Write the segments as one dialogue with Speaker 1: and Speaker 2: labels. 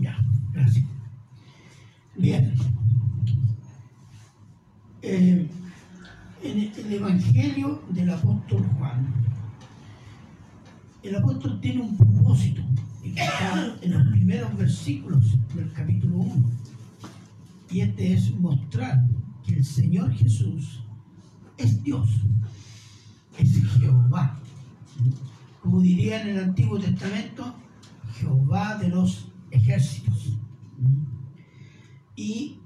Speaker 1: Ya, gracias. Bien. Eh, en el Evangelio del apóstol Juan, el apóstol tiene un propósito, en los primeros versículos del capítulo 1. Y este es mostrar que el Señor Jesús es Dios, es Jehová. Como diría en el Antiguo Testamento, Jehová de los ejércitos. Y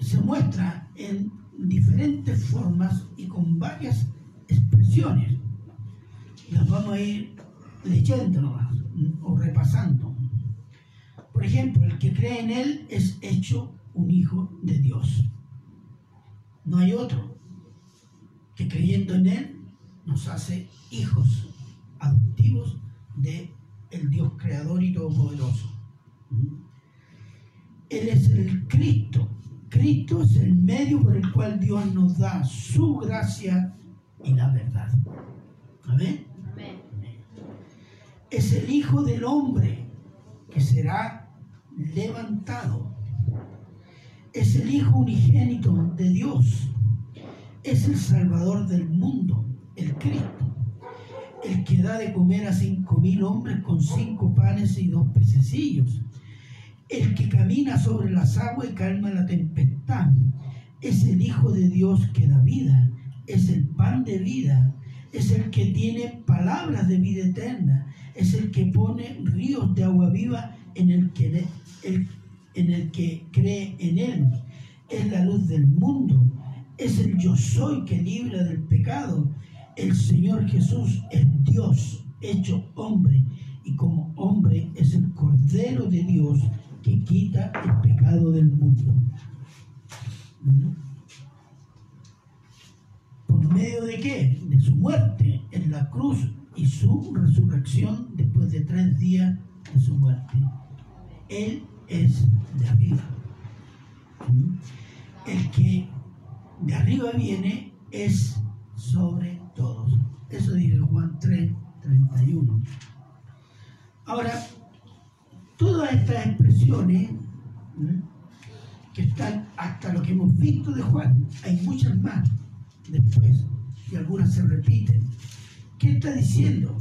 Speaker 1: se muestra en diferentes formas y con varias expresiones. Las vamos a ir leyendo nomás, o repasando. Por ejemplo, el que cree en Él es hecho un hijo de Dios. No hay otro que creyendo en Él nos hace hijos adoptivos de el Dios creador y todopoderoso. Él es el Cristo. Cristo es el medio por el cual Dios nos da su gracia y la verdad. Amén. Es el Hijo del Hombre que será levantado. Es el Hijo unigénito de Dios. Es el Salvador del mundo, el Cristo. El que da de comer a cinco mil hombres con cinco panes y dos pececillos el que camina sobre las aguas y calma la tempestad. Es el Hijo de Dios que da vida, es el pan de vida, es el que tiene palabras de vida eterna, es el que pone ríos de agua viva en el que, en el que cree en él. Es la luz del mundo, es el yo soy que libra del pecado. El Señor Jesús es Dios hecho hombre y como hombre es el Cordero de Dios que quita el pecado del mundo. ¿Por medio de qué? De su muerte en la cruz y su resurrección después de tres días de su muerte. Él es de arriba. El que de arriba viene es sobre todos. Eso dice Juan 3, 31. Ahora, todas estas expresiones que están hasta lo que hemos visto de Juan, hay muchas más después y algunas se repiten. ¿Qué está diciendo?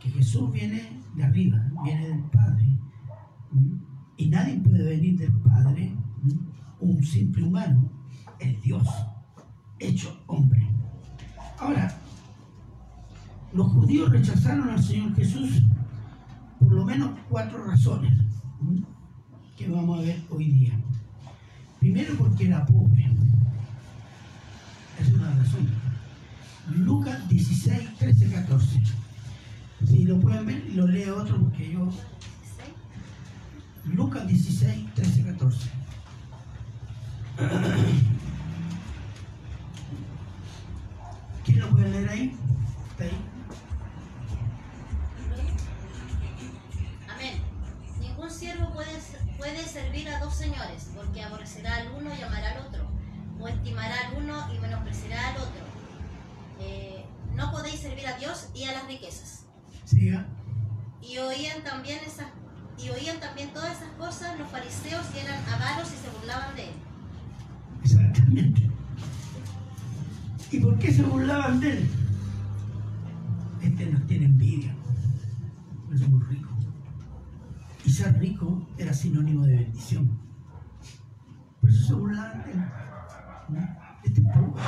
Speaker 1: Que Jesús viene de arriba, viene del Padre. Y nadie puede venir del Padre, un simple humano, es Dios, hecho hombre. Ahora, los judíos rechazaron al Señor Jesús por lo menos cuatro razones que vamos a ver hoy día. Primero porque era pobre. Es una razón. Lucas 16, 13, 14. Si lo pueden ver, lo leo otro porque yo... Lucas 16, 13, 14. ¿Quién lo puede leer ahí? ¿Está ahí?
Speaker 2: Puede servir a dos señores, porque aborrecerá al uno y amará al otro, o estimará al uno y menospreciará al otro. Eh, no podéis servir a Dios y a las riquezas. Y oían también esas y oían también todas esas cosas los fariseos y eran avaros y se burlaban de él.
Speaker 1: Exactamente. ¿Y por qué se burlaban de él? Este nos tiene envidia. Es muy rico. Y ser rico era sinónimo de bendición. Por eso se burlaban de él. Este es pobre.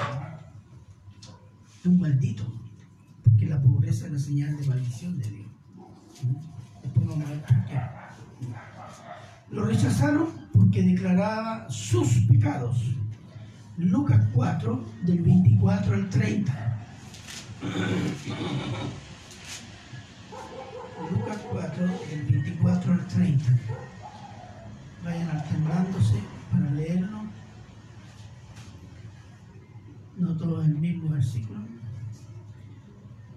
Speaker 1: Es un maldito. Porque la pobreza es la señal de maldición de Dios. Después vamos a ver por qué. Lo rechazaron porque declaraba sus pecados. Lucas 4, del 24 al 30. Lucas 4, del 24 al 30. Vayan alternándose para leerlo. No todo el mismo versículo.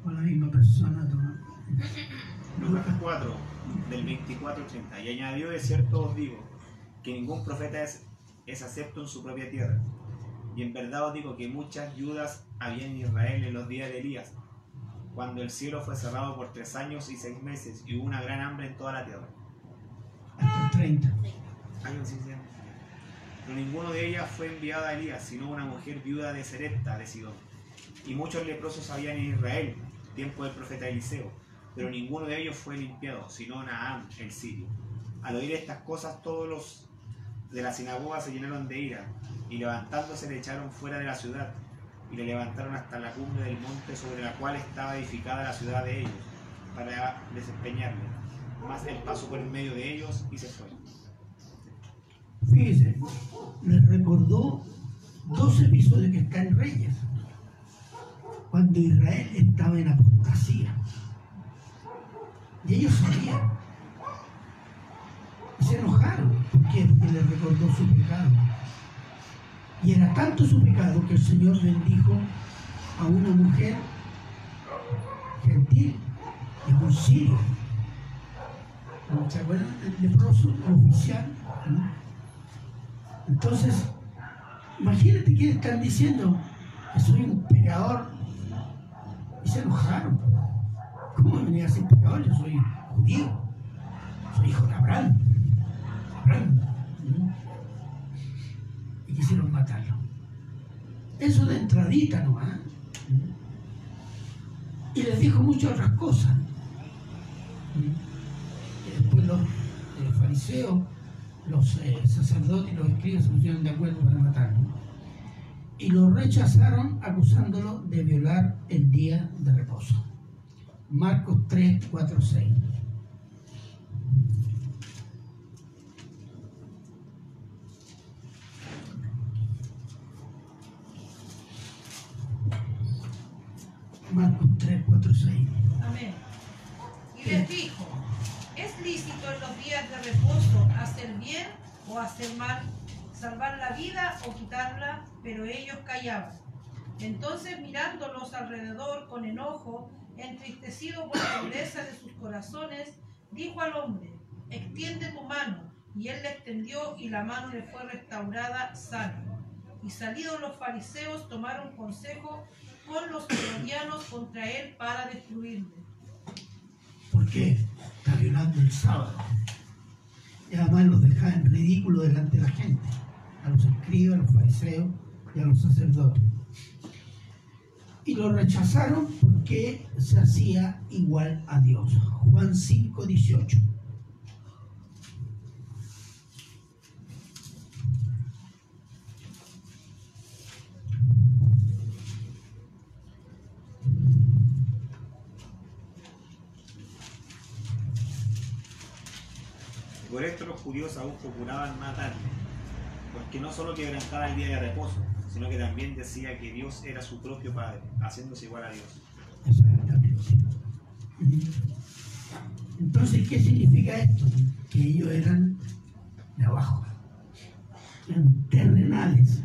Speaker 1: Con la misma persona.
Speaker 3: Lucas 4, del 24 al 30. Y añadió, de cierto os digo, que ningún profeta es, es acepto en su propia tierra. Y en verdad os digo que muchas ayudas había en Israel en los días de Elías cuando el cielo fue cerrado por tres años y seis meses y hubo una gran hambre en toda la tierra.
Speaker 1: hasta el 30.
Speaker 3: Pero ninguno de ellas fue enviado a Elías, sino una mujer viuda de Serepta de Sidón. Y muchos leprosos habían en Israel, tiempo del profeta Eliseo, pero ninguno de ellos fue limpiado, sino Naam, el sirio. Al oír estas cosas, todos los de la sinagoga se llenaron de ira, y levantándose le echaron fuera de la ciudad, y le levantaron hasta la cumbre del monte sobre la cual estaba edificada la ciudad de ellos, para desempeñarle. Más él pasó por el medio de ellos y se fue.
Speaker 1: Fíjese, les recordó dos episodios que están en Reyes, cuando Israel estaba en apostasía. Y ellos sabían. Y se enojaron. porque les recordó su pecado. Y era tanto su pecado que el Señor bendijo a una mujer gentil y un sirio. ¿Se acuerdan? El leproso, oficial. Entonces, imagínate que están diciendo que soy un pecador y se enojaron. ¿Cómo venía a ser pecador? Yo soy judío, soy hijo de Abraham. Abraham. Quisieron matarlo. Eso de entradita nomás. Y les dijo muchas otras cosas. Después los, fariseos, los eh, sacerdotes y los escribas se pusieron de acuerdo para matarlo. Y lo rechazaron acusándolo de violar el día de reposo. Marcos 3, 4, 6. Marcos 3, 4, 6.
Speaker 4: Amén. Y les dijo, ¿es lícito en los días de reposo hacer bien o hacer mal, salvar la vida o quitarla? Pero ellos callaban. Entonces mirándolos alrededor con enojo, entristecido por la dureza de sus corazones, dijo al hombre, extiende tu mano. Y él le extendió y la mano le fue restaurada sana. Y salidos los fariseos tomaron consejo con los herodianos contra él para destruirle.
Speaker 1: ¿Por qué? Está violando el sábado. Y además los deja en ridículo delante de la gente, a los escribas, a los fariseos y a los sacerdotes y lo rechazaron porque se hacía igual a Dios. Juan 5, 18.
Speaker 3: Por esto los judíos aún procuraban matarle, porque no solo quebrantaba el día de reposo, sino que también decía que Dios era su propio Padre, haciéndose igual a Dios.
Speaker 1: Entonces, ¿qué significa esto? Que ellos eran de abajo, eran terrenales.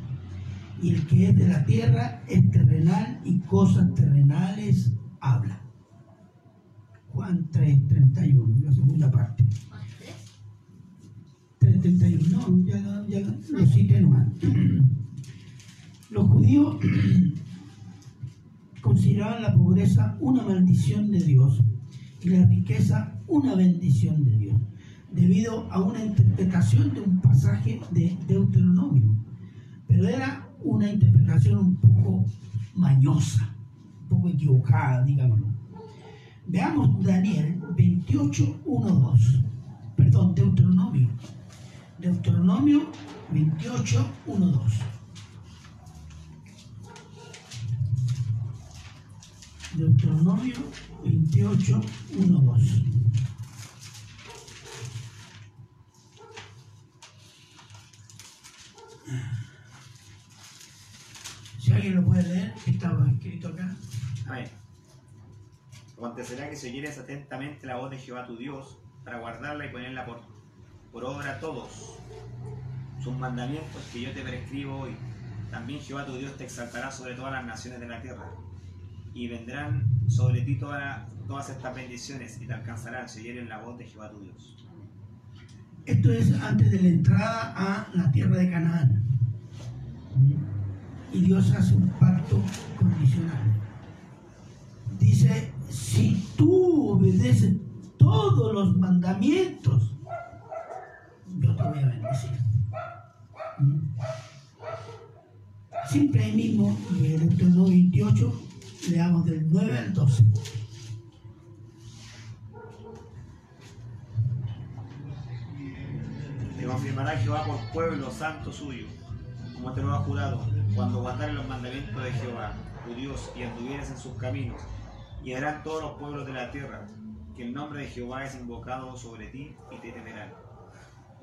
Speaker 1: Y el que es de la tierra es terrenal y cosas terrenales habla. Juan 3, 31, la segunda parte. 3, 31, no, ya, ya lo cité nomás. Los judíos consideraban la pobreza una maldición de Dios y la riqueza una bendición de Dios, debido a una interpretación de un pasaje de Deuteronomio. Pero era una interpretación un poco mañosa, un poco equivocada, digámoslo. Veamos Daniel 28, 1, 2. Perdón, Deuteronomio. Deuteronomio 28, 1, 2. Deuteronomio 28, 1, 2. Si alguien lo puede leer, estaba escrito acá.
Speaker 3: Amén. Acontecerá que si oyeres atentamente la voz de Jehová tu Dios, para guardarla y ponerla por, por obra todos sus mandamientos que yo te prescribo hoy. También Jehová tu Dios te exaltará sobre todas las naciones de la tierra y vendrán sobre ti todas estas bendiciones y te alcanzarán si oyeren la voz de Jehová tu Dios.
Speaker 1: Esto es antes de la entrada a la tierra de Canaán. Y Dios hace un pacto condicional. Dice, si tú obedeces todos los mandamientos yo te voy a bendecir. ¿Mm? Siempre mismo, en el Éxodo 28, leamos del 9 al 12.
Speaker 3: Te confirmará Jehová por pueblo santo suyo, como te lo ha jurado, cuando guardares los mandamientos de Jehová, tu Dios, y anduvieres en sus caminos, y harán todos los pueblos de la tierra, que el nombre de Jehová es invocado sobre ti y te temerán.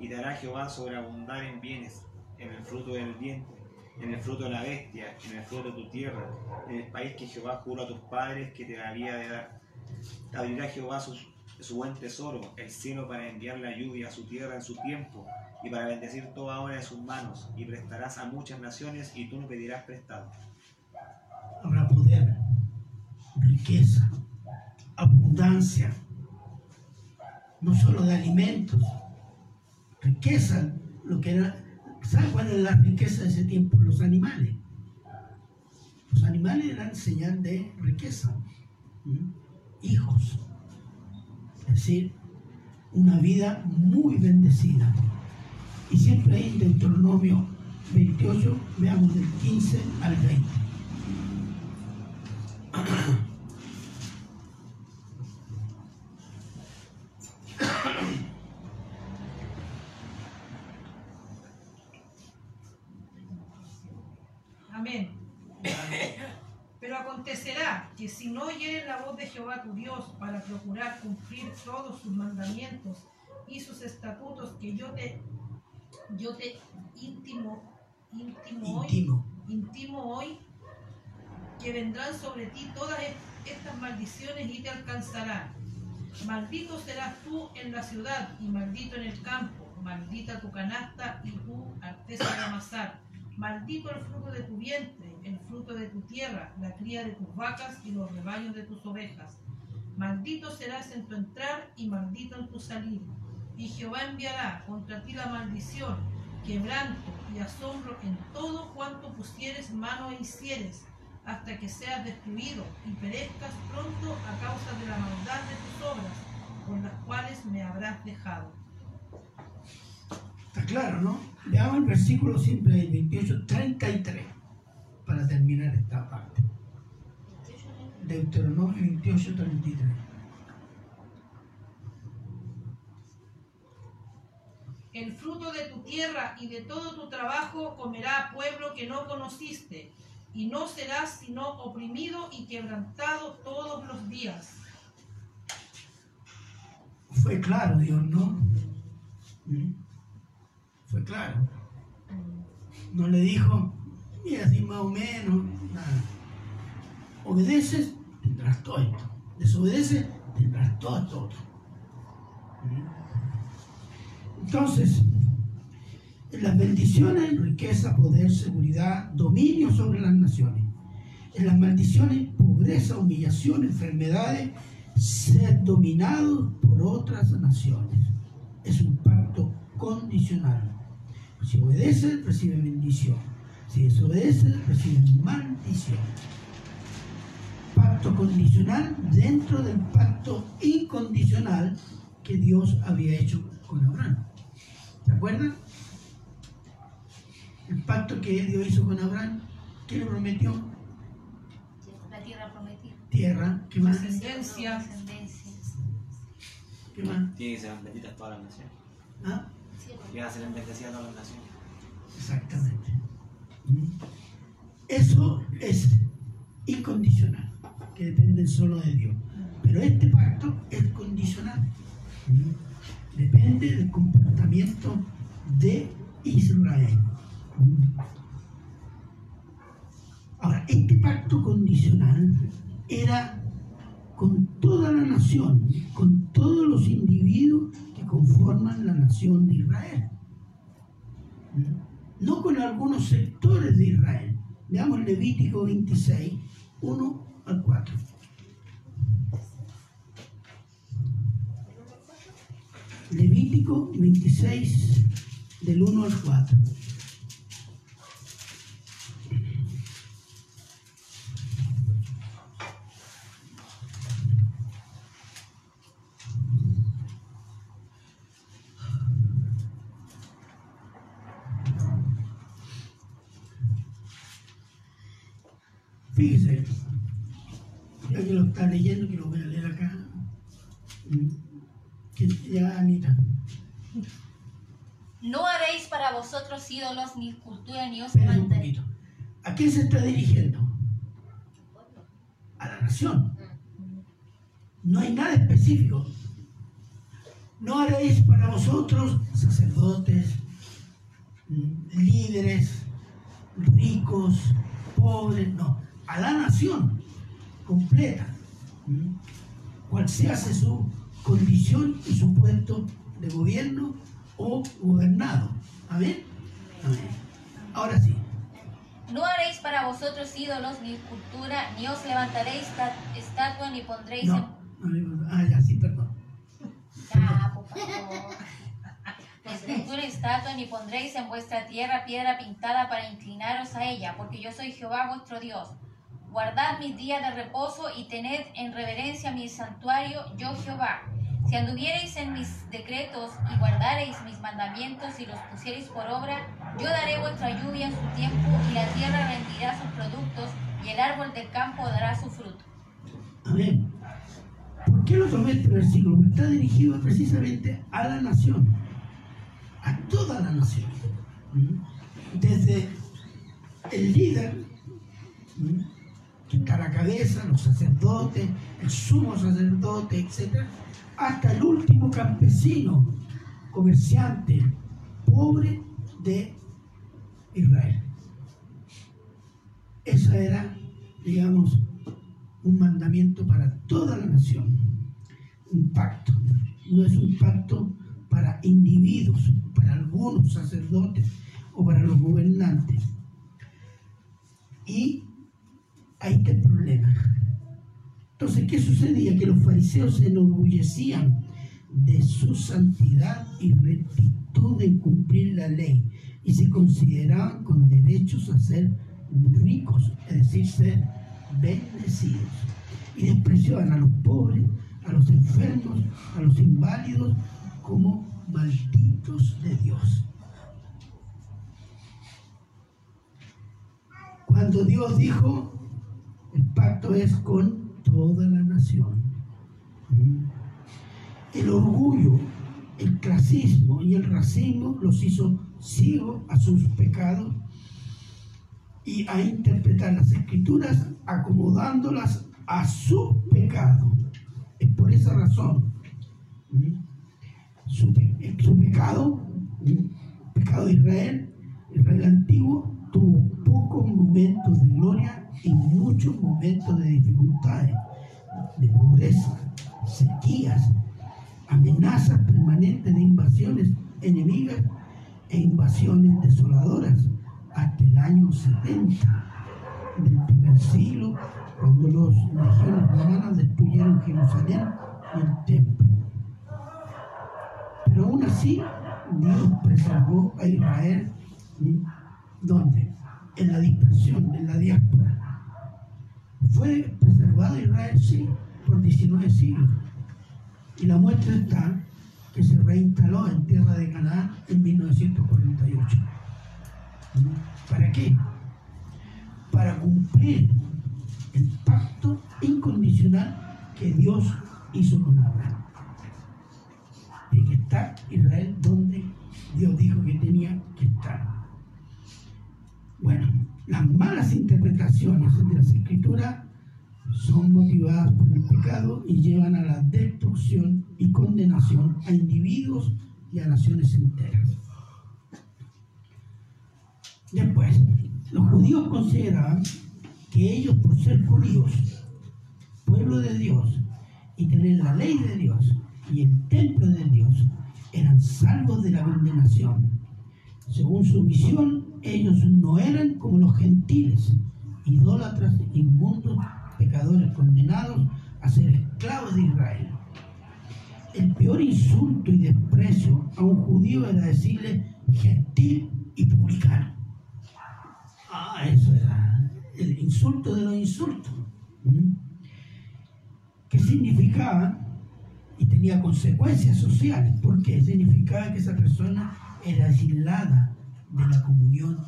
Speaker 3: Y te hará Jehová sobreabundar en bienes, en el fruto del vientre, en el fruto de la bestia, en el fruto de tu tierra, en el país que Jehová juró a tus padres que te había de dar. Abrirá Jehová su, su buen tesoro, el cielo para enviar la lluvia a su tierra en su tiempo, y para bendecir toda obra de sus manos, y prestarás a muchas naciones, y tú no pedirás prestado.
Speaker 1: Habrá poder, riqueza, abundancia, no solo de alimentos, riqueza, lo que era, ¿sabe cuál era la riqueza de ese tiempo? Los animales. Los animales eran señal de riqueza, hijos, es decir, una vida muy bendecida. Y siempre hay en Deuteronomio 28, veamos del 15 al 20.
Speaker 4: Amén. Pero acontecerá que si no oyeres la voz de Jehová tu Dios para procurar cumplir todos sus mandamientos y sus estatutos que yo te, yo te intimo, intimo hoy, intimo hoy, que vendrán sobre ti todas estas maldiciones y te alcanzarán. Maldito serás tú en la ciudad y maldito en el campo, maldita tu canasta y tu artesa de amasar. Maldito el fruto de tu vientre, el fruto de tu tierra, la cría de tus vacas y los rebaños de tus ovejas. Maldito serás en tu entrar y maldito en tu salir. Y Jehová enviará contra ti la maldición, quebranto y asombro en todo cuanto pusieres mano e hicieres hasta que seas destruido y perezcas pronto a causa de la maldad de tus obras, con las cuales me habrás dejado.
Speaker 1: Está claro, ¿no? Veamos el versículo siempre del 28, 33, para terminar esta parte. Deuteronomio 28, 33.
Speaker 4: El fruto de tu tierra y de todo tu trabajo comerá pueblo que no conociste, y no serás sino oprimido y quebrantado todos los días.
Speaker 1: Fue claro, Dios, ¿no? ¿Mm? Fue claro. No le dijo, mira, así más o menos, nada. Obedeces, tendrás todo esto. Desobedeces, tendrás todo esto ¿Mm? Entonces, las bendiciones, riqueza, poder, seguridad, dominio sobre las naciones. En las maldiciones, pobreza, humillación, enfermedades, ser dominados por otras naciones. Es un pacto condicional. Si obedece, recibe bendición. Si desobedece, recibe maldición. Pacto condicional dentro del pacto incondicional que Dios había hecho con Abraham. ¿Se acuerdan? el pacto que Dios hizo con Abraham, ¿qué le prometió?
Speaker 2: La tierra prometida.
Speaker 1: Tierra, ¿qué más?
Speaker 4: Descendencia.
Speaker 1: ¿Qué más?
Speaker 3: Tiene que ser benditas todas las naciones.
Speaker 1: ¿Ah?
Speaker 3: Tiene que ser bendecidas todas las naciones.
Speaker 1: Exactamente. Eso es incondicional, que depende solo de Dios. Pero este pacto es condicional. Depende del comportamiento de Israel. Ahora, este pacto condicional era con toda la nación, con todos los individuos conforman la nación de Israel. No con algunos sectores de Israel. Veamos Levítico 26, 1 al 4. Levítico 26, del 1 al 4. Fíjese, ya que lo está leyendo, que lo voy a leer acá. Ya, Anita.
Speaker 2: No haréis para vosotros ídolos, ni cultura, ni os
Speaker 1: levantaréis. ¿A quién se está dirigiendo? A la nación. No hay nada específico. No haréis para vosotros sacerdotes, líderes, ricos, pobres, no. A la nación completa. Cual sea su condición y su puesto de gobierno o gobernado. Amén. Ahora sí.
Speaker 2: No haréis para vosotros ídolos ni escultura, ni os levantaréis estatua, ni pondréis.
Speaker 1: No, Ah, ya, sí, perdón.
Speaker 2: Ah, por favor. Escultura estatua, ni pondréis en vuestra tierra piedra pintada para inclinaros a ella, porque yo soy Jehová vuestro Dios. Guardad mis días de reposo y tened en reverencia mi santuario, yo Jehová si anduviereis en mis decretos y guardareis mis mandamientos y los pusiereis por obra, yo daré vuestra lluvia en su tiempo y la tierra rendirá sus productos y el árbol del campo dará su fruto.
Speaker 1: Amén. ¿Por qué lo tomé este versículo? está dirigido precisamente a la nación, a toda la nación. Desde el líder, a la cabeza, los sacerdotes, el sumo sacerdote, etc., hasta el último campesino, comerciante, pobre de Israel. Eso era, digamos, un mandamiento para toda la nación, un pacto. No es un pacto para individuos, para algunos sacerdotes o para los gobernantes. Y ahí está el problema entonces, ¿qué sucedía? Que los fariseos se enorgullecían de su santidad y rectitud en cumplir la ley y se consideraban con derechos a ser ricos, es decir, ser bendecidos. Y despreciaban a los pobres, a los enfermos, a los inválidos como malditos de Dios. Cuando Dios dijo, el pacto es con toda la nación. El orgullo, el clasismo y el racismo los hizo ciegos a sus pecados y a interpretar las escrituras acomodándolas a su pecado. Es por esa razón. Su, pecado, pecado de Israel, Israel antiguo, tuvo pocos momentos de gloria y muchos momentos de dificultades, de pobreza, sequías, amenazas permanentes de invasiones enemigas e invasiones desoladoras hasta el año 70 del primer siglo, cuando los legiones romanas destruyeron Jerusalén y el templo. Pero aún así, Dios preservó a Israel, ¿dónde? En la dispersión, en la diáspora. Fue preservado Israel, sí, por 19 siglos. Y la muestra está que se reinstaló en tierra de Canaán en 1948. ¿Para qué? Para cumplir el pacto incondicional que Dios hizo con Abraham. De que está Israel donde Dios dijo que tenía que estar. Bueno, las malas interpretaciones de las escrituras son motivadas por el pecado y llevan a la destrucción y condenación a individuos y a naciones enteras. Después, los judíos consideraban que ellos, por ser judíos, pueblo de Dios, y tener la ley de Dios y el templo de Dios, eran salvos de la condenación. Según su visión, ellos no eran como los gentiles, idólatras, inmundos, pecadores condenados a ser esclavos de Israel. El peor insulto y desprecio a un judío era decirle gentil y publicano. Ah, eso era el insulto de los insultos. ¿Qué significaba? Y tenía consecuencias sociales, porque significaba que esa persona era aislada de la comunión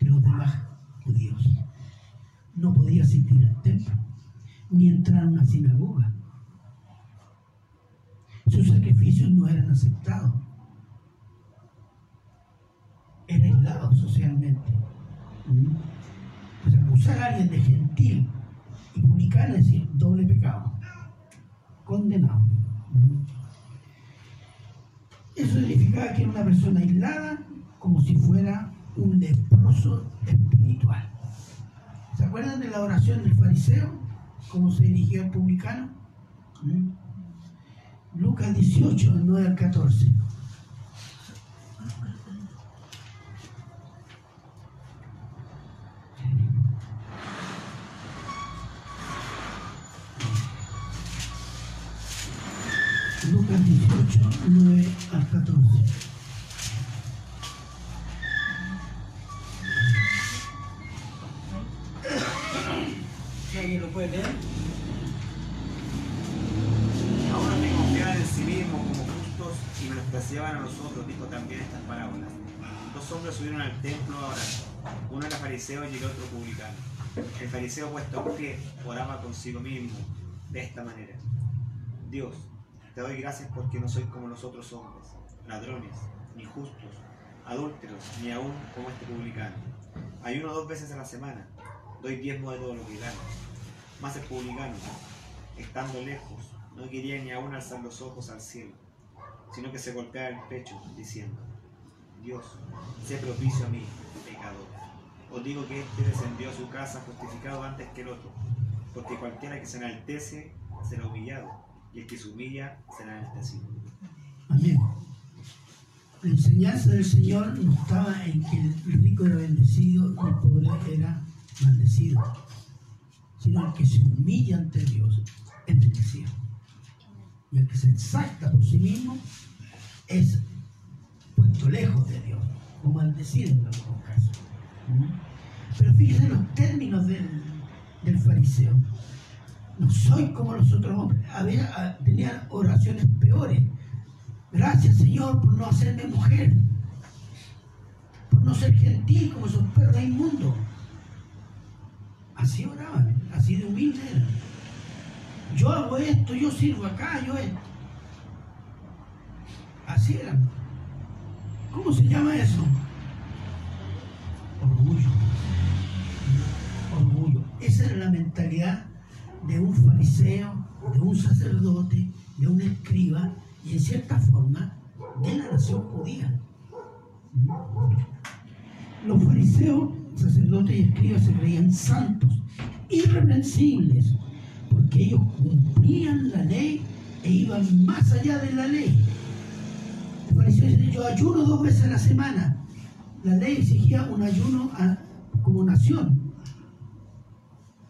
Speaker 1: de los demás judíos. no podía asistir al templo, ni entrar a una sinagoga. Sus sacrificios no eran aceptados. Era aislado socialmente. Pues acusar a alguien de gentil y publicar es decir doble pecado. Condenado. Eso significaba que era una persona aislada como si fuera un leproso espiritual. ¿Se acuerdan de la oración del fariseo? ¿Cómo se dirigía al publicano? ¿Mm? Lucas 18, 9 al 14. Lucas 18, 9 al 14.
Speaker 3: a nosotros, dijo también estas parábolas. Dos hombres subieron al templo ahora Uno era fariseo el otro publicano. El fariseo puesto a pie oraba consigo mismo de esta manera. Dios, te doy gracias porque no soy como los otros hombres, ladrones, ni justos, adúlteros, ni aún como este publicano. Ayuno dos veces a la semana, doy diezmo de todo lo que gano. Más el publicano, estando lejos, no quería ni aún alzar los ojos al cielo sino que se golpeaba el pecho diciendo, Dios, sé propicio a mí, pecador. Os digo que éste descendió a su casa justificado antes que el otro, porque cualquiera que se enaltece será humillado, y el que se humilla será enaltecido.
Speaker 1: Amén. La enseñanza del Señor no estaba en que el rico era bendecido y el pobre era maldecido, sino el que se humilla ante Dios es bendecido. Y el que se exalta por sí mismo es puesto lejos de Dios, o maldecido en algunos casos. Pero fíjense los términos del, fariseo. No soy como los otros hombres. Había, ah, tenía oraciones peores. Gracias Señor por no hacerme mujer. Por no ser gentil como esos perros inmundos. Así oraban, así de humilde eran. Yo hago esto, yo sirvo acá, yo esto. Así era. ¿Cómo se llama eso? Orgullo. Orgullo. Esa era la mentalidad de un fariseo, de un sacerdote, de un escriba y en cierta forma de la nación judía. Los fariseos, sacerdotes y escribas se creían santos, irreprensibles, porque ellos cumplían la ley e iban más allá de la ley yo ayuno dos veces a la semana. La ley exigía un ayuno como nación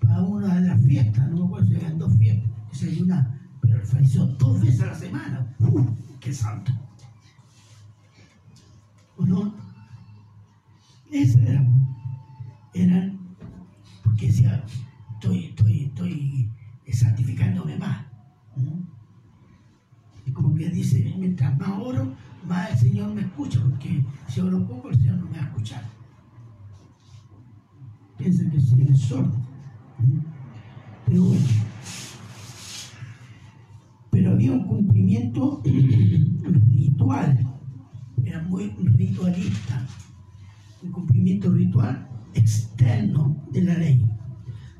Speaker 1: para una de las fiestas, no me acuerdo si eran dos fiestas que pero el dos veces a la semana. ¡Uh! ¡Qué santo! ¿O no? Esas eran, eran, porque decía, estoy, estoy, estoy santificándome más. Y como que dice, mientras más oro, más el Señor me escucha, porque si oro poco, el Señor no me va a escuchar. Piensa que si es sordo. Pero, pero había un cumplimiento ritual, era muy ritualista, un cumplimiento ritual externo de la ley,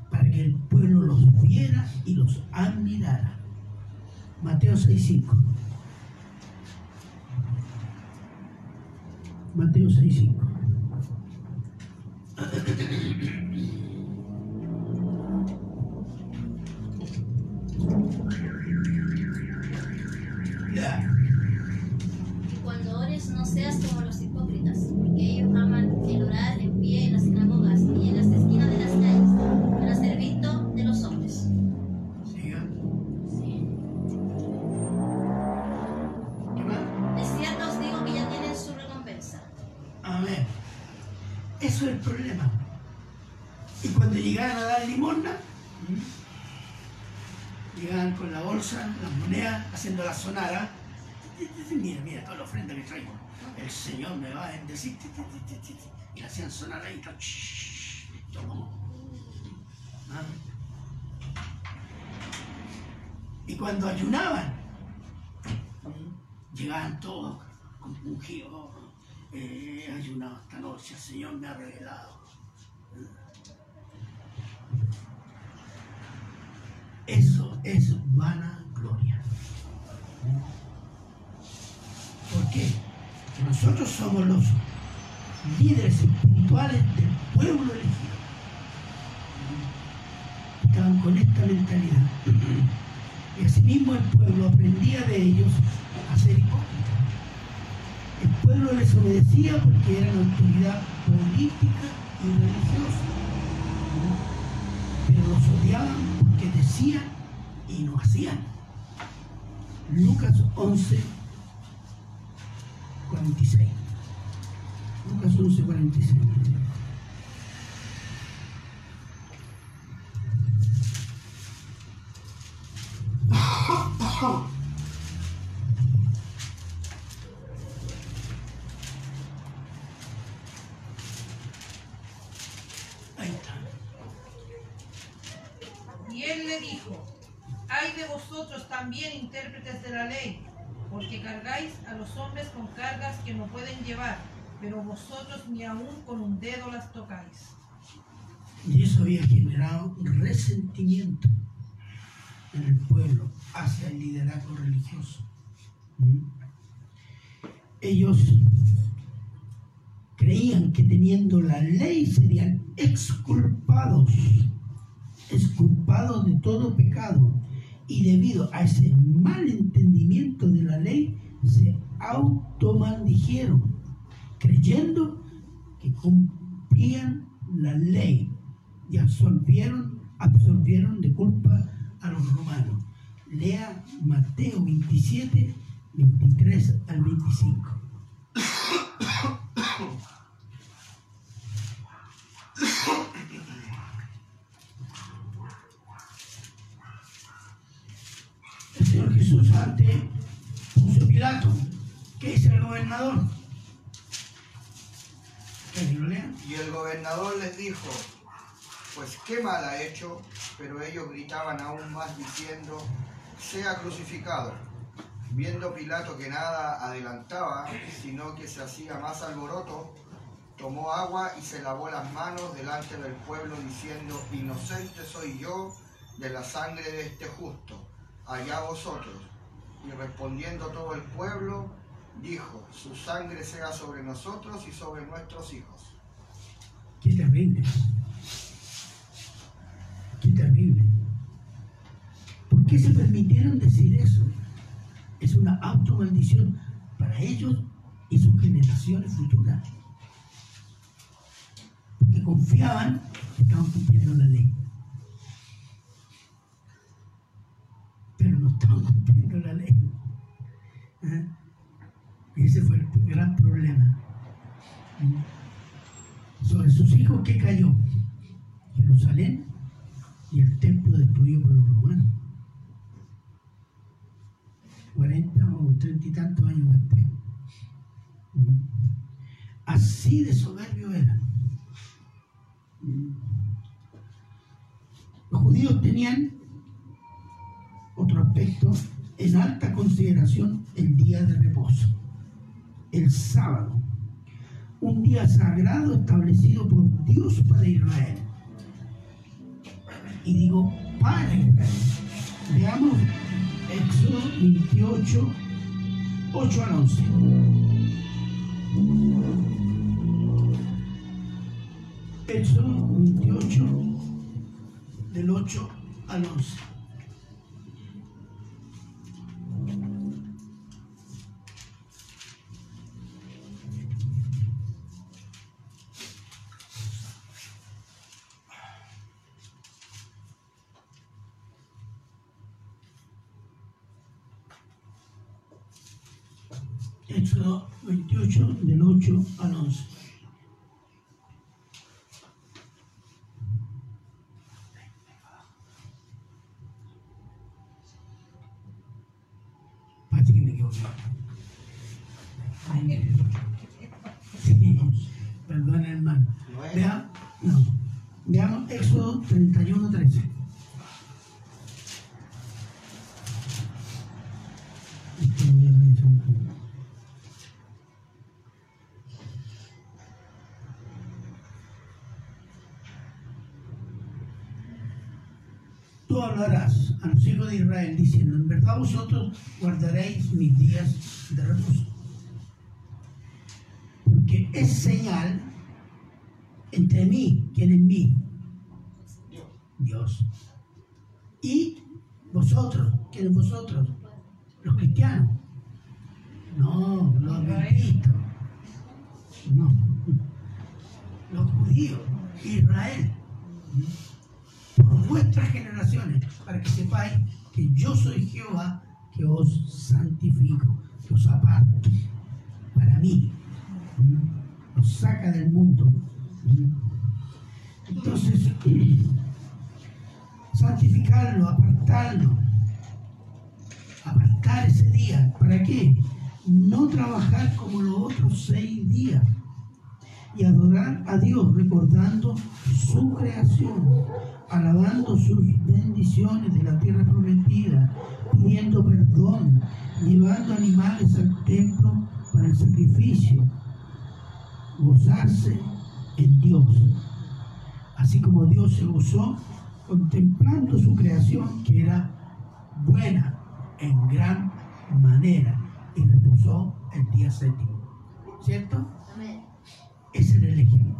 Speaker 1: para que el pueblo los viera y los admirara. Mateo 6.5. Mateo 6.5.
Speaker 2: Cuando ores no seas como los hipócritas, porque ellos
Speaker 1: El Señor me va a bendecir. Y hacían sonar ahí. ¿Ah? Y cuando ayunaban, llegaban todos compungidos. Eh, he ayunado esta noche, el Señor me ha revelado. Eso es vana gloria. ¿Por qué? Nosotros somos los líderes espirituales del pueblo elegido. Estaban con esta mentalidad. Y asimismo el pueblo aprendía de ellos a ser hipócritas. El pueblo les obedecía porque eran autoridad política y religiosa. Pero los odiaban porque decían y no hacían. Lucas 11, 46. Lucas 11, 46. Ahí está.
Speaker 4: Y él le dijo, hay de vosotros también intérpretes de la ley, porque cargáis a los hombres con cargas que no pueden llevar, pero vosotros ni aun con un dedo las tocáis.
Speaker 1: Y eso había generado resentimiento en el pueblo hacia el liderazgo religioso. ¿Mm? Ellos creían que teniendo la ley serían exculpados, exculpados de todo pecado. Y debido a ese mal entendimiento de la ley, se automaldijeron, creyendo que cumplían la ley y absorbieron, absorbieron de culpa a los romanos. Lea Mateo 27, 23 al 25. El Señor Jesús ante Poncio Pilato, ¿qué dice el gobernador? ¿Que lo lean?
Speaker 5: Y el gobernador les dijo, pues qué mal ha hecho, pero ellos gritaban aún más diciendo, sea crucificado. Viendo Pilato que nada adelantaba, sino que se hacía más alboroto, tomó agua y se lavó las manos delante del pueblo diciendo, inocente soy yo de la sangre de este justo, allá vosotros. Y respondiendo todo el pueblo, dijo, su sangre sea sobre nosotros y sobre nuestros hijos.
Speaker 1: Qué terrible. Qué terrible. ¿Por qué se permitieron decir eso? Es una automaldición para ellos y sus generaciones futuras. Porque confiaban que estaban cumpliendo la ley. Pero no estaban cumpliendo la ley. ¿Eh? Y ese fue el gran problema. Sobre sus hijos, ¿qué cayó? Jerusalén y el templo destruido por los romanos. 40 o 30 y tantos años después. Así de soberbio eran. Los judíos tenían otro aspecto en alta consideración el día de reposo, el sábado, un día sagrado establecido por Dios para Israel. Y digo, para Israel. Veamos Éxodo 28, 8 al 11. Éxodo 28, del 8 al 11. Hablarás a los hijos de Israel diciendo, en verdad vosotros guardaréis mis días de reposo. Porque es señal entre mí, quien en mí, Dios, y vosotros, quienes vosotros, los cristianos. No, los adventistas. No. Los judíos, Israel por vuestras generaciones, para que sepáis que yo soy Jehová, que os santifico, que os aparto para mí, os saca del mundo. Entonces, santificarlo, apartarlo, apartar ese día, ¿para qué? No trabajar como los otros seis días y adorar a Dios recordando su creación alabando sus bendiciones de la tierra prometida, pidiendo perdón, llevando animales al templo para el sacrificio, gozarse en Dios, así como Dios se gozó contemplando su creación que era buena en gran manera y reposó el día séptimo. ¿Cierto? Ese era el ejemplo.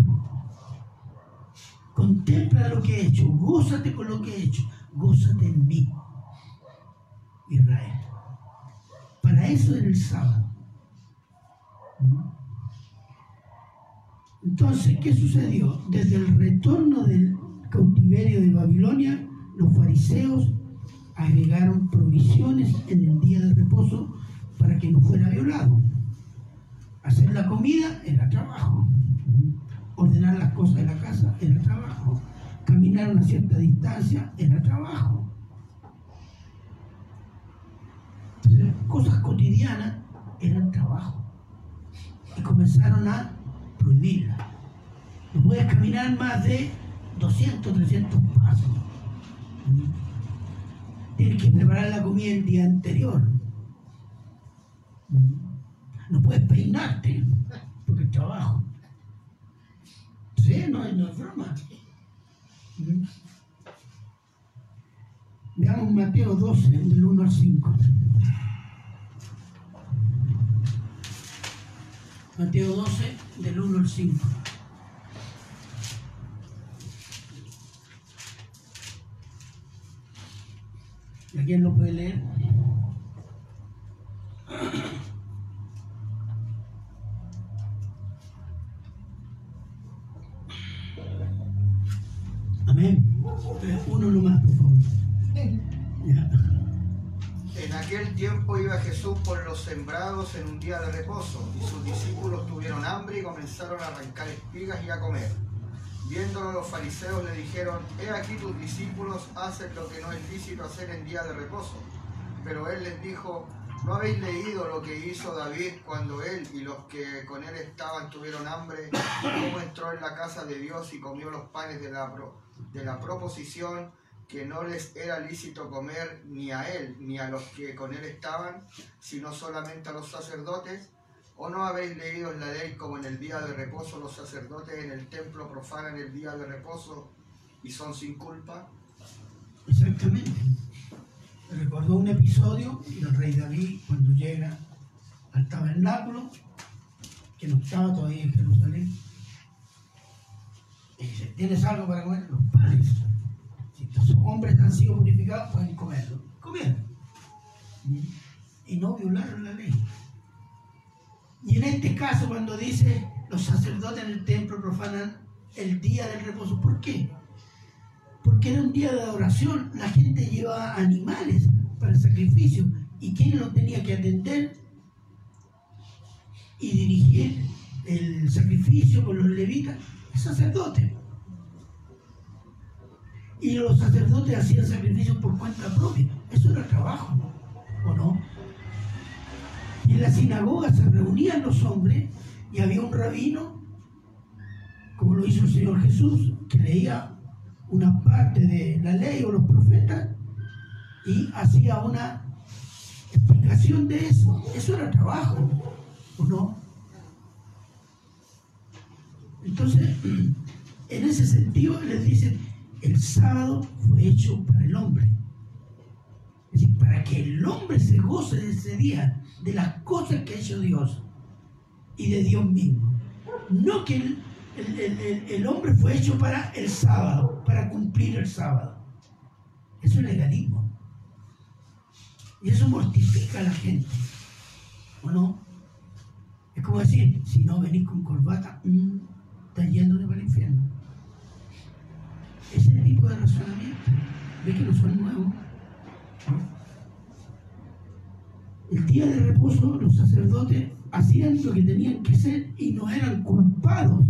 Speaker 1: Contempla lo que he hecho, gózate con lo que he hecho, gózate en mí, Israel. Para eso era el sábado. Entonces, ¿qué sucedió? Desde el retorno del cautiverio de Babilonia, los fariseos agregaron provisiones en el día de reposo para que no fuera violado. Hacer la comida era trabajo ordenar las cosas de la casa era trabajo, caminar una cierta distancia era trabajo. Entonces, cosas cotidianas eran trabajo. Y comenzaron a prohibirla. No puedes caminar más de 200, 300 pasos. Tienes que preparar la comida el día anterior. No puedes peinarte, porque es trabajo. Sí, no, no es broma. Veamos Mateo 12, del 1 al 5. Mateo 12, del 1 al 5. ¿Y quién lo puede leer?
Speaker 5: Aquel tiempo iba Jesús por los sembrados en un día de reposo, y sus discípulos tuvieron hambre y comenzaron a arrancar espigas y a comer. Viéndolo los fariseos le dijeron, he aquí tus discípulos hacen lo que no es lícito hacer en día de reposo. Pero él les dijo, ¿no habéis leído lo que hizo David cuando él y los que con él estaban tuvieron hambre? ¿Cómo entró en la casa de Dios y comió los panes de la, de la proposición que no les era lícito comer ni a él ni a los que con él estaban, sino solamente a los sacerdotes? ¿O no habéis leído en la ley como en el día de reposo los sacerdotes en el templo profanan el día de reposo y son sin culpa?
Speaker 1: Exactamente. recordó un episodio del rey David cuando llega al tabernáculo, que no estaba todavía en Jerusalén, y dice, ¿tienes algo para comer? Los panes. Los hombres han sido purificados, pueden comerlo. Comieron. Y no violaron la ley. Y en este caso, cuando dice los sacerdotes en el templo profanan el día del reposo, ¿por qué? Porque era un día de adoración, la gente llevaba animales para el sacrificio. ¿Y quién lo tenía que atender y dirigir el sacrificio con los levitas? El sacerdote. Y los sacerdotes hacían sacrificios por cuenta propia. Eso era trabajo, ¿o no? Y en la sinagoga se reunían los hombres y había un rabino, como lo hizo el Señor Jesús, que leía una parte de la ley o los profetas y hacía una explicación de eso. Eso era trabajo, ¿o no? Entonces, en ese sentido les dicen, el sábado fue hecho para el hombre. Es decir, para que el hombre se goce de ese día, de las cosas que ha hecho Dios y de Dios mismo. No que el, el, hombre fue hecho para el sábado, para cumplir el sábado. Eso es legalismo. Y eso mortifica a la gente. ¿O no? Es como decir, si no venís con corbata, mmm, estás yéndote para el infierno. De razonamiento. ¿Ves que no son nuevos? El día de reposo los sacerdotes hacían lo que tenían que hacer y no eran culpados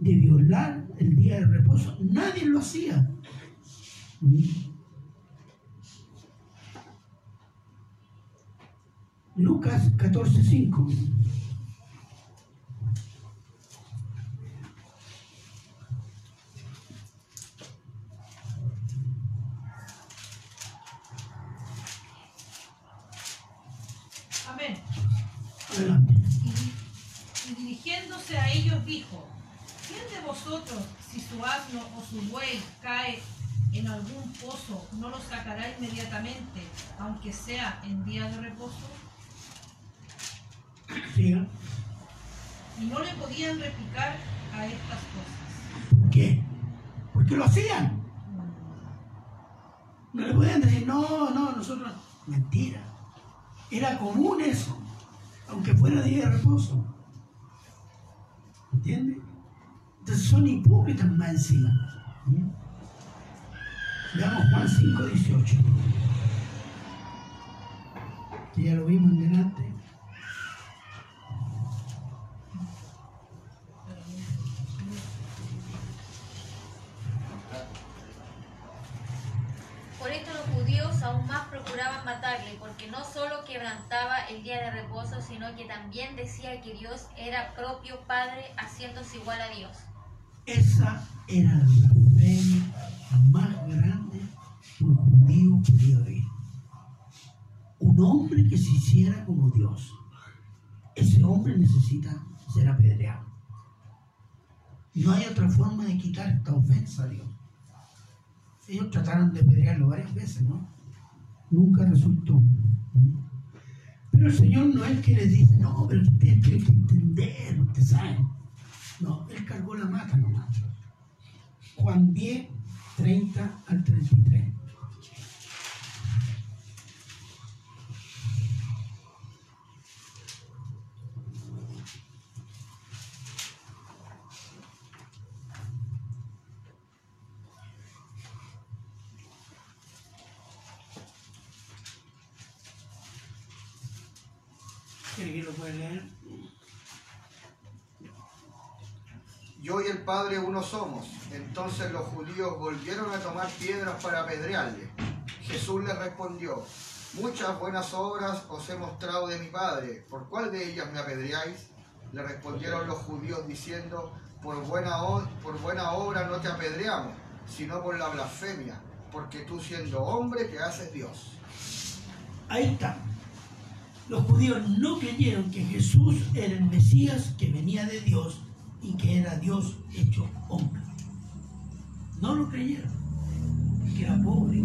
Speaker 1: de violar el día de reposo. Nadie lo hacía. Lucas 14:5.
Speaker 4: Amén. Y, dirigiéndose a ellos dijo, ¿quién de vosotros, si su asno o su buey cae en algún pozo, no lo sacará inmediatamente, aunque sea en día de reposo? Y no le podían replicar a estas cosas.
Speaker 1: ¿Por qué? Porque lo hacían. No le podían decir, no, no, nosotros. Mentira. Era común eso, aunque fuera día de reposo. ¿Entiendes? Entonces son hipócritas más encima. ¿Mm? Veamos Juan 5, 18. Que ya lo vimos en delante.
Speaker 2: Porque no solo quebrantaba el día de reposo, sino que también decía que Dios era propio Padre, haciéndose igual a Dios.
Speaker 1: Esa era la fe más grande que un judío podía ver. Un hombre que se hiciera como Dios. Ese hombre necesita ser apedreado. No hay otra forma de quitar esta ofensa a Dios. Ellos trataron de apedrearlo varias veces, ¿no? Nunca resultó. Pero el Señor no es que les dice, no, pero usted tiene que entender, usted sabe. No, Él cargó la mata nomás. Juan 10, 30 al 33.
Speaker 5: Yo y el Padre uno somos. Entonces los judíos volvieron a tomar piedras para apedrearle. Jesús les respondió, muchas buenas obras os he mostrado de mi Padre. ¿Por cuál de ellas me apedreáis? Le respondieron los judíos diciendo, por buena, por buena obra no te apedreamos, sino por la blasfemia, porque tú siendo hombre te haces Dios.
Speaker 1: Ahí está los judíos no creyeron que Jesús era el Mesías que venía de Dios y que era Dios hecho hombre. No lo creyeron, que era pobre,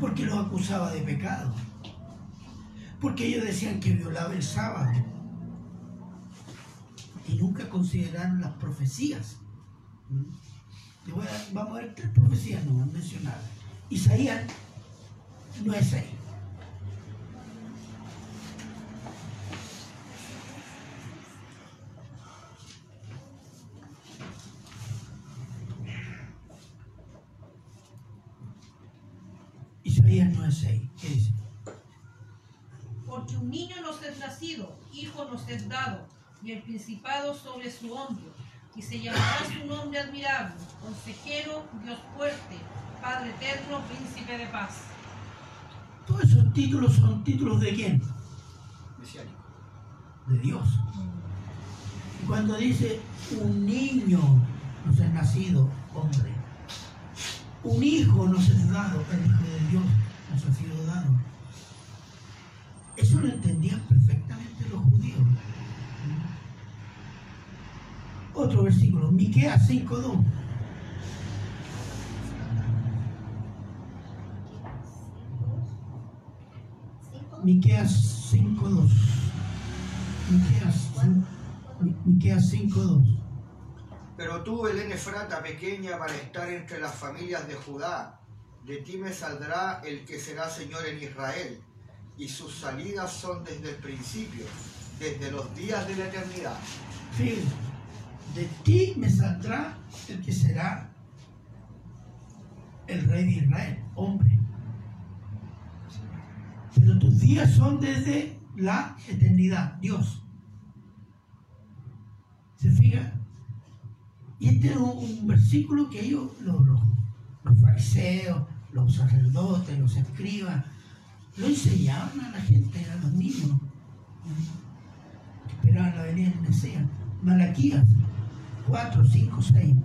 Speaker 1: porque los acusaba de pecado, porque ellos decían que violaba el sábado y nunca consideraron las profecías. Vamos a ver tres profecías no mencionadas. Isaías
Speaker 4: 9.6. y el principado sobre su hombro, y se llamará su nombre admirable, consejero, Dios fuerte, Padre eterno, príncipe de paz.
Speaker 1: Todos esos títulos son títulos de quién? De Dios. Y cuando dice un niño nos es nacido, hombre, un hijo nos es dado, el Hijo de Dios nos ha sido dado. Eso lo entendían perfectamente los judíos. Otro versículo, Miqueas 5.2. Miqueas 5.2. Miqueas, Miqueas 5.2.
Speaker 5: Pero tú, Belén Efrata, pequeña para estar entre las familias de Judá, de ti me saldrá el que será Señor en Israel, y sus salidas son desde el principio, desde los días de la eternidad.
Speaker 1: Sí, de ti me saldrá el que será el rey de Israel, hombre. Pero tus días son desde la eternidad, Dios. ¿Se fija? Y este es un, versículo que ellos, los, los fariseos, los sacerdotes, los escribas, lo enseñaban a la gente, a los niños. Esperaban la venida del Mesías. Malaquías 4, 5, 6.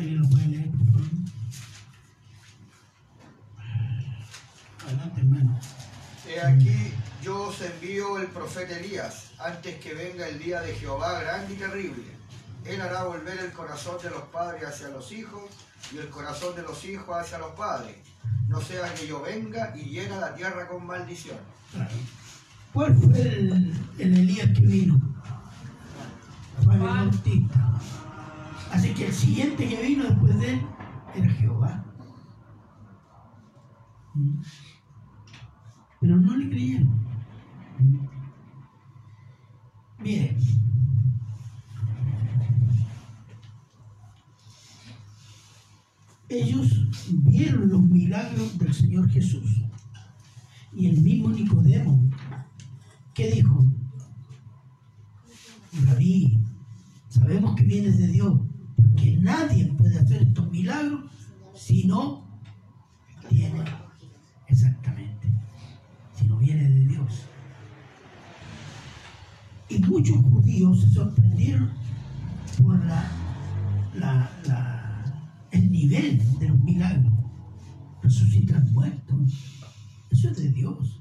Speaker 1: lo puede leer, por favor? Adelante, hermano.
Speaker 5: He aquí, yo os envío el profeta Elías, antes que venga el día de Jehová grande y terrible. Él hará volver el corazón de los padres hacia los hijos y el corazón de los hijos hacia los padres. No sea que yo venga y llena la tierra con maldición.
Speaker 1: ¿Cuál fue el, Elías que vino? Juan el Bautista. Así que el siguiente que vino después de él era Jehová. Pero no le creyeron. Miren, ellos vieron los milagros del Señor Jesús. Y el mismo Nicodemo, ¿qué dijo? Rabí, sabemos que vienes de Dios, que nadie puede hacer estos milagros si no tiene exactamente, si no viene de Dios. Y muchos judíos se sorprendieron por la, el nivel de los milagros. Resucitar muertos. Eso es de Dios.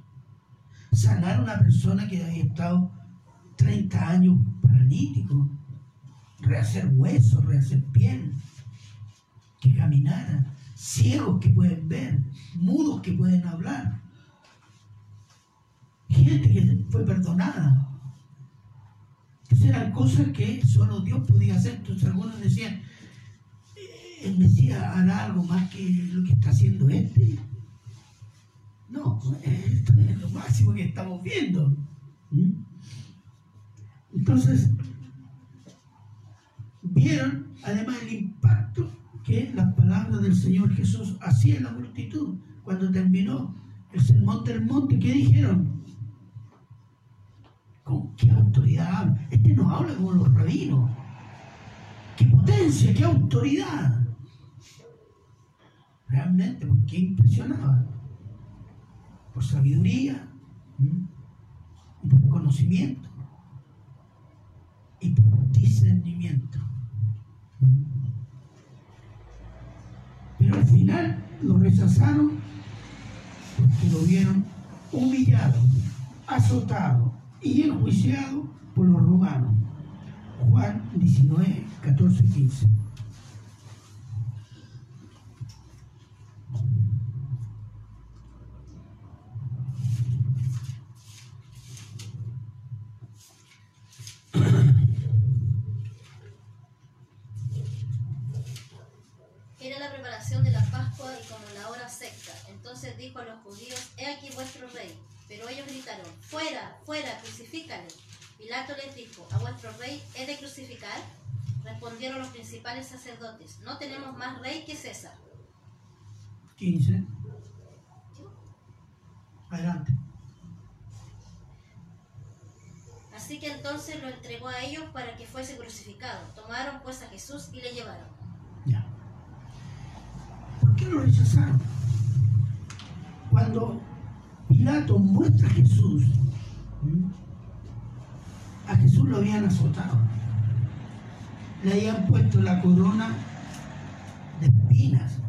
Speaker 1: Sanar a una persona que había estado 30 años paralítico rehacer huesos, rehacer piel, que caminaran, ciegos que pueden ver, mudos que pueden hablar, gente que fue perdonada. Eran cosas que solo Dios podía hacer. Entonces algunos decían, el Mesías hará algo más que lo que está haciendo este. No, esto es lo máximo que estamos viendo. ¿Mm? Entonces, vieron además el impacto que las palabras del Señor Jesús hacían en la multitud. Cuando terminó el sermón del monte, ¿qué dijeron? ¿Con qué autoridad habla? Este nos habla como los rabinos. ¡Qué potencia, qué autoridad! Realmente, porque impresionaba. Por sabiduría, por conocimiento y por discernimiento. Pero al final lo rechazaron porque lo vieron humillado, azotado y enjuiciado por los romanos. Juan 19, 14, 15.
Speaker 2: dijo a los judíos, he aquí vuestro rey. Pero ellos gritaron, fuera, fuera, crucifícale. Pilato les dijo, ¿a vuestro rey he de crucificar? Respondieron los principales sacerdotes, no tenemos más rey que César.
Speaker 1: 15. Adelante.
Speaker 2: Así que entonces lo entregó a ellos para que fuese crucificado. Tomaron pues a Jesús y le llevaron.
Speaker 1: Ya. ¿Por qué lo rechazaron? Cuando Pilato muestra a Jesús, a Jesús lo habían azotado. Le habían puesto la corona de espinas,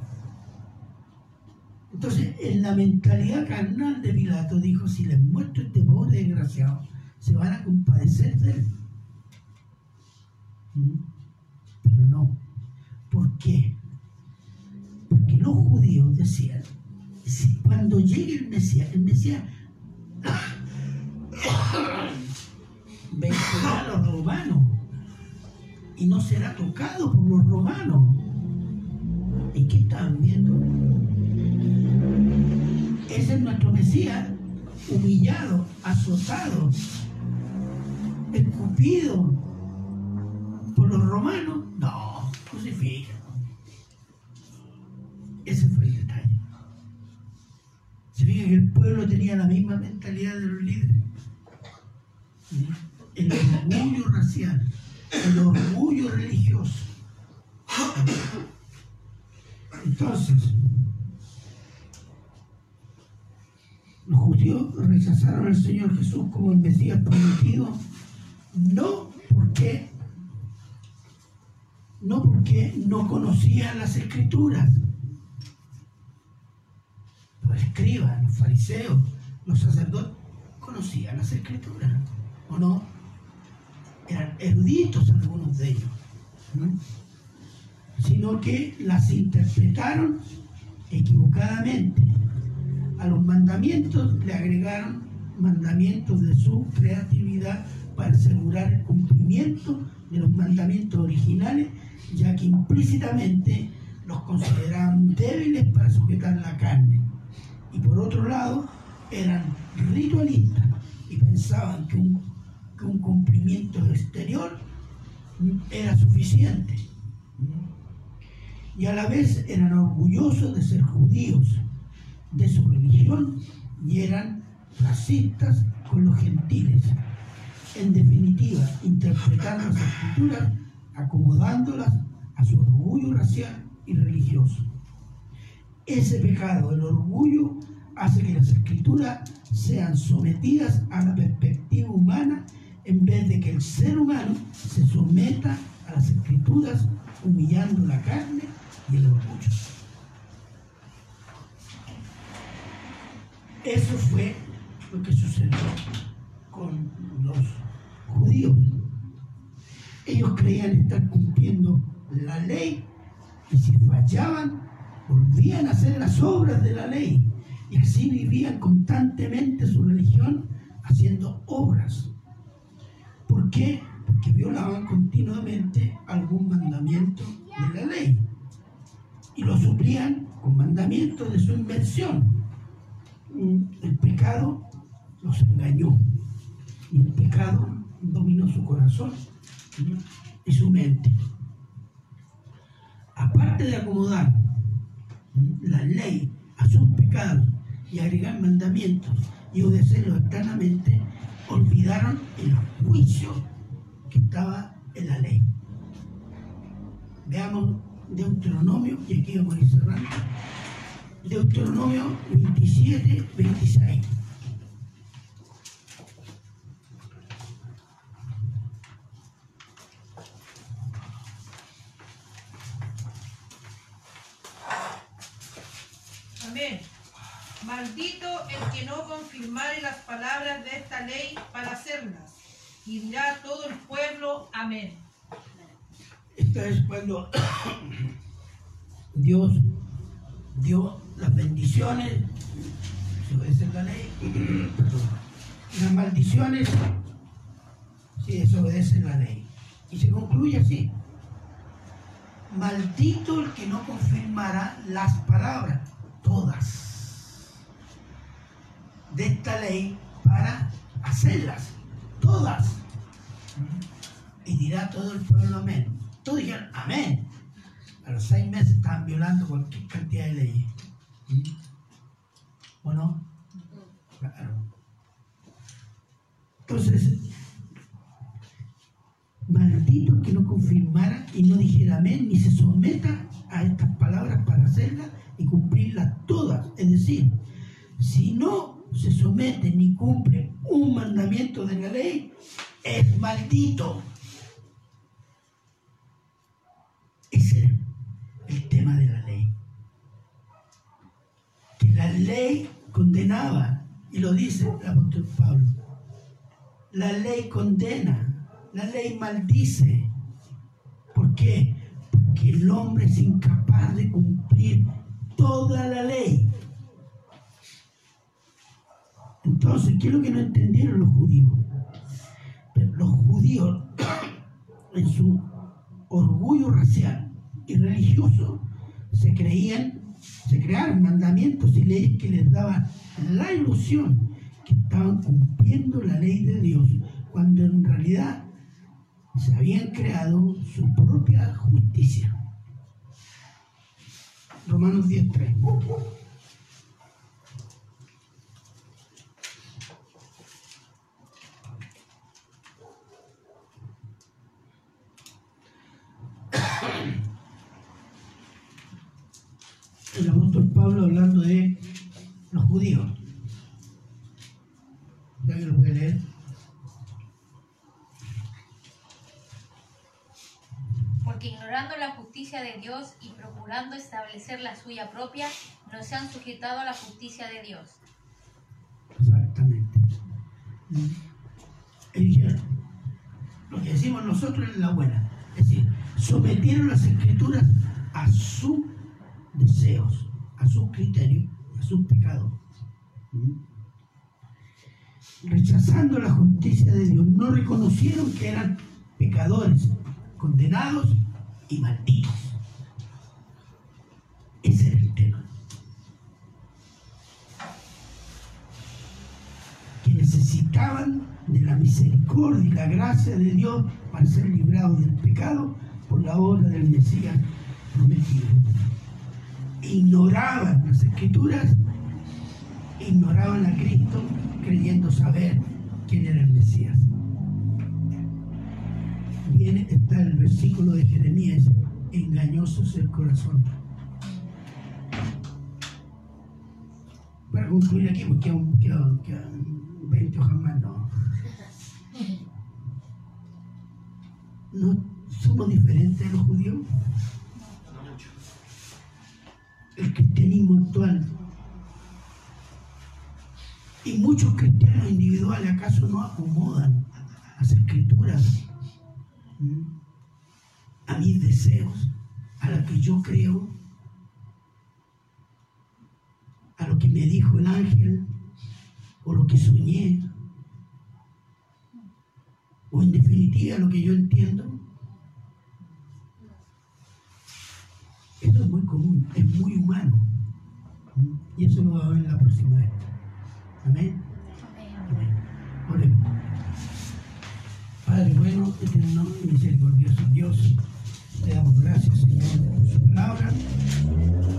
Speaker 1: Entonces, en la mentalidad carnal de Pilato dijo, si les muestro este pobre desgraciado, se van a compadecer de él. ¿Mm? Pero no. ¿Por qué? Porque los judíos decían, si cuando llegue el Mesías, el Mesías vencerá a los romanos y no será tocado por los romanos. ¿Y qué están viendo? Ese es nuestro Mesías, humillado, azotado, escupido por los romanos. No, crucifica. Ese fue el detalle. Se fija que el pueblo tenía la misma mentalidad de los líderes. El orgullo racial, el orgullo religioso. Entonces, los judíos rechazaron al Señor Jesús como el Mesías prometido, no porque no porque no conocían las escrituras. Los escribas, los fariseos, los sacerdotes conocían las escrituras, ¿o no? Eran eruditos algunos de ellos sino que las interpretaron equivocadamente. A los mandamientos le agregaron mandamientos de su creatividad para asegurar el cumplimiento de los mandamientos originales, ya que implícitamente los consideraban débiles para sujetar la carne. Y por otro lado, eran ritualistas y pensaban que un, un cumplimiento exterior era suficiente y a la vez eran orgullosos de ser judíos, de su religión y eran racistas con los gentiles. En definitiva, interpretando las escrituras acomodándolas a su orgullo racial y religioso. Ese pecado, el orgullo, hace que las escrituras sean sometidas a la perspectiva humana en vez de que el ser humano se someta a las escrituras humillando la carne y el orgullo. Eso fue lo que sucedió con los judíos. Ellos creían estar cumpliendo la ley y si fallaban, volvían a hacer las obras de la ley. Y así vivían constantemente su religión haciendo obras. ¿Por qué? Porque violaban continuamente algún mandamiento de la ley y lo suplían con mandamientos de su invención. Mm, el pecado los engañó y el pecado dominó su corazón y su mente. Aparte de acomodar la ley a sus pecados y agregar mandamientos y obedecerlos eternamente, olvidaron el juicio que estaba en la ley. Veamos Deuteronomio, y aquí vamos a ir cerrando. Deuteronomio 27, 26.
Speaker 4: Amén. Maldito el que no confirmare las palabras de esta ley para hacerlas. Y dirá todo el pueblo, amén.
Speaker 1: Esta es cuando Dios dio las bendiciones, se obedece la ley, las maldiciones, si desobedece la ley. Y se concluye así. Maldito el que no confirmará las palabras, todas, de esta ley para hacerlas, todas. Y dirá todo el pueblo amén. Todos dijeron amén. A los seis meses estaban violando cualquier cantidad de leyes. ¿Mm? ¿O no? Claro. Entonces, maldito que no confirmara y no dijera amén, ni se someta a estas palabras para hacerlas y cumplirlas todas. Es decir, si no se somete ni cumple un mandamiento de la ley, es maldito. Ese es el tema de la ley. Que La ley condenaba, y lo dice el apóstol Pablo. La ley condena, la ley maldice. ¿Por qué? Porque el hombre es incapaz de cumplir toda la ley. Entonces, ¿qué es lo que no entendieron los judíos? los judíos, en su orgullo racial y religioso, se creían, se crearon mandamientos y leyes que les daban la ilusión que estaban cumpliendo la ley de Dios, cuando en realidad se habían creado su propia justicia. Romanos 10.3. el apóstol Pablo hablando de los judíos. ¿Ya que lo puede leer?
Speaker 6: Porque ignorando la justicia de Dios y procurando establecer la suya propia, no se han sujetado a la justicia de Dios.
Speaker 1: Exactamente. lo que decimos nosotros es la buena. Es decir, sometieron las escrituras a su deseos, a sus criterios, a sus pecados. ¿Mm? Rechazando la justicia de Dios, no reconocieron que eran pecadores, condenados y malditos. Ese era el tema. Que necesitaban de la misericordia y la gracia de Dios para ser librados del pecado por la obra del Mesías prometido ignoraban las escrituras, ignoraban a Cristo creyendo saber quién era el Mesías. Viene, está el versículo de Jeremías, engañoso es el corazón. Para concluir aquí, porque aún quedan, 20 hojas más, no. ¿No somos diferentes de los judíos? El cristianismo actual. Y muchos cristianos individuales, ¿acaso no acomodan las escrituras a mis deseos, a lo que yo creo, a lo que me dijo el ángel, o lo que soñé, o en definitiva lo que yo entiendo? Eso es muy común, es muy humano. Y eso lo va a ver en la próxima vez. Amén. Amén. Oremos. Padre bueno, eterno y misericordioso Dios, te damos gracias, Señor, por su palabra,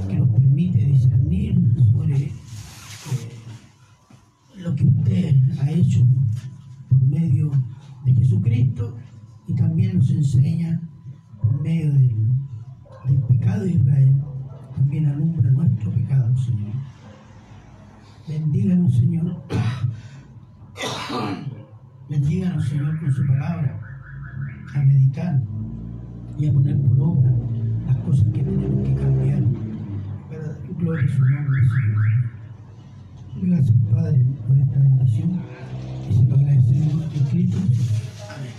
Speaker 1: que nos permite discernir sobre eh, lo que usted ha hecho por medio de Jesucristo y también nos enseña por medio del del pecado de Israel, también alumbra nuestro pecado, Señor. Bendíganos, Señor. Bendíganos, Señor, con su palabra, a meditar y a poner por obra las cosas que tenemos que cambiar. Para tu gloria, su nombre, Señor. Gracias, Padre, por esta bendición. Y se lo agradecemos en Cristo. Amén.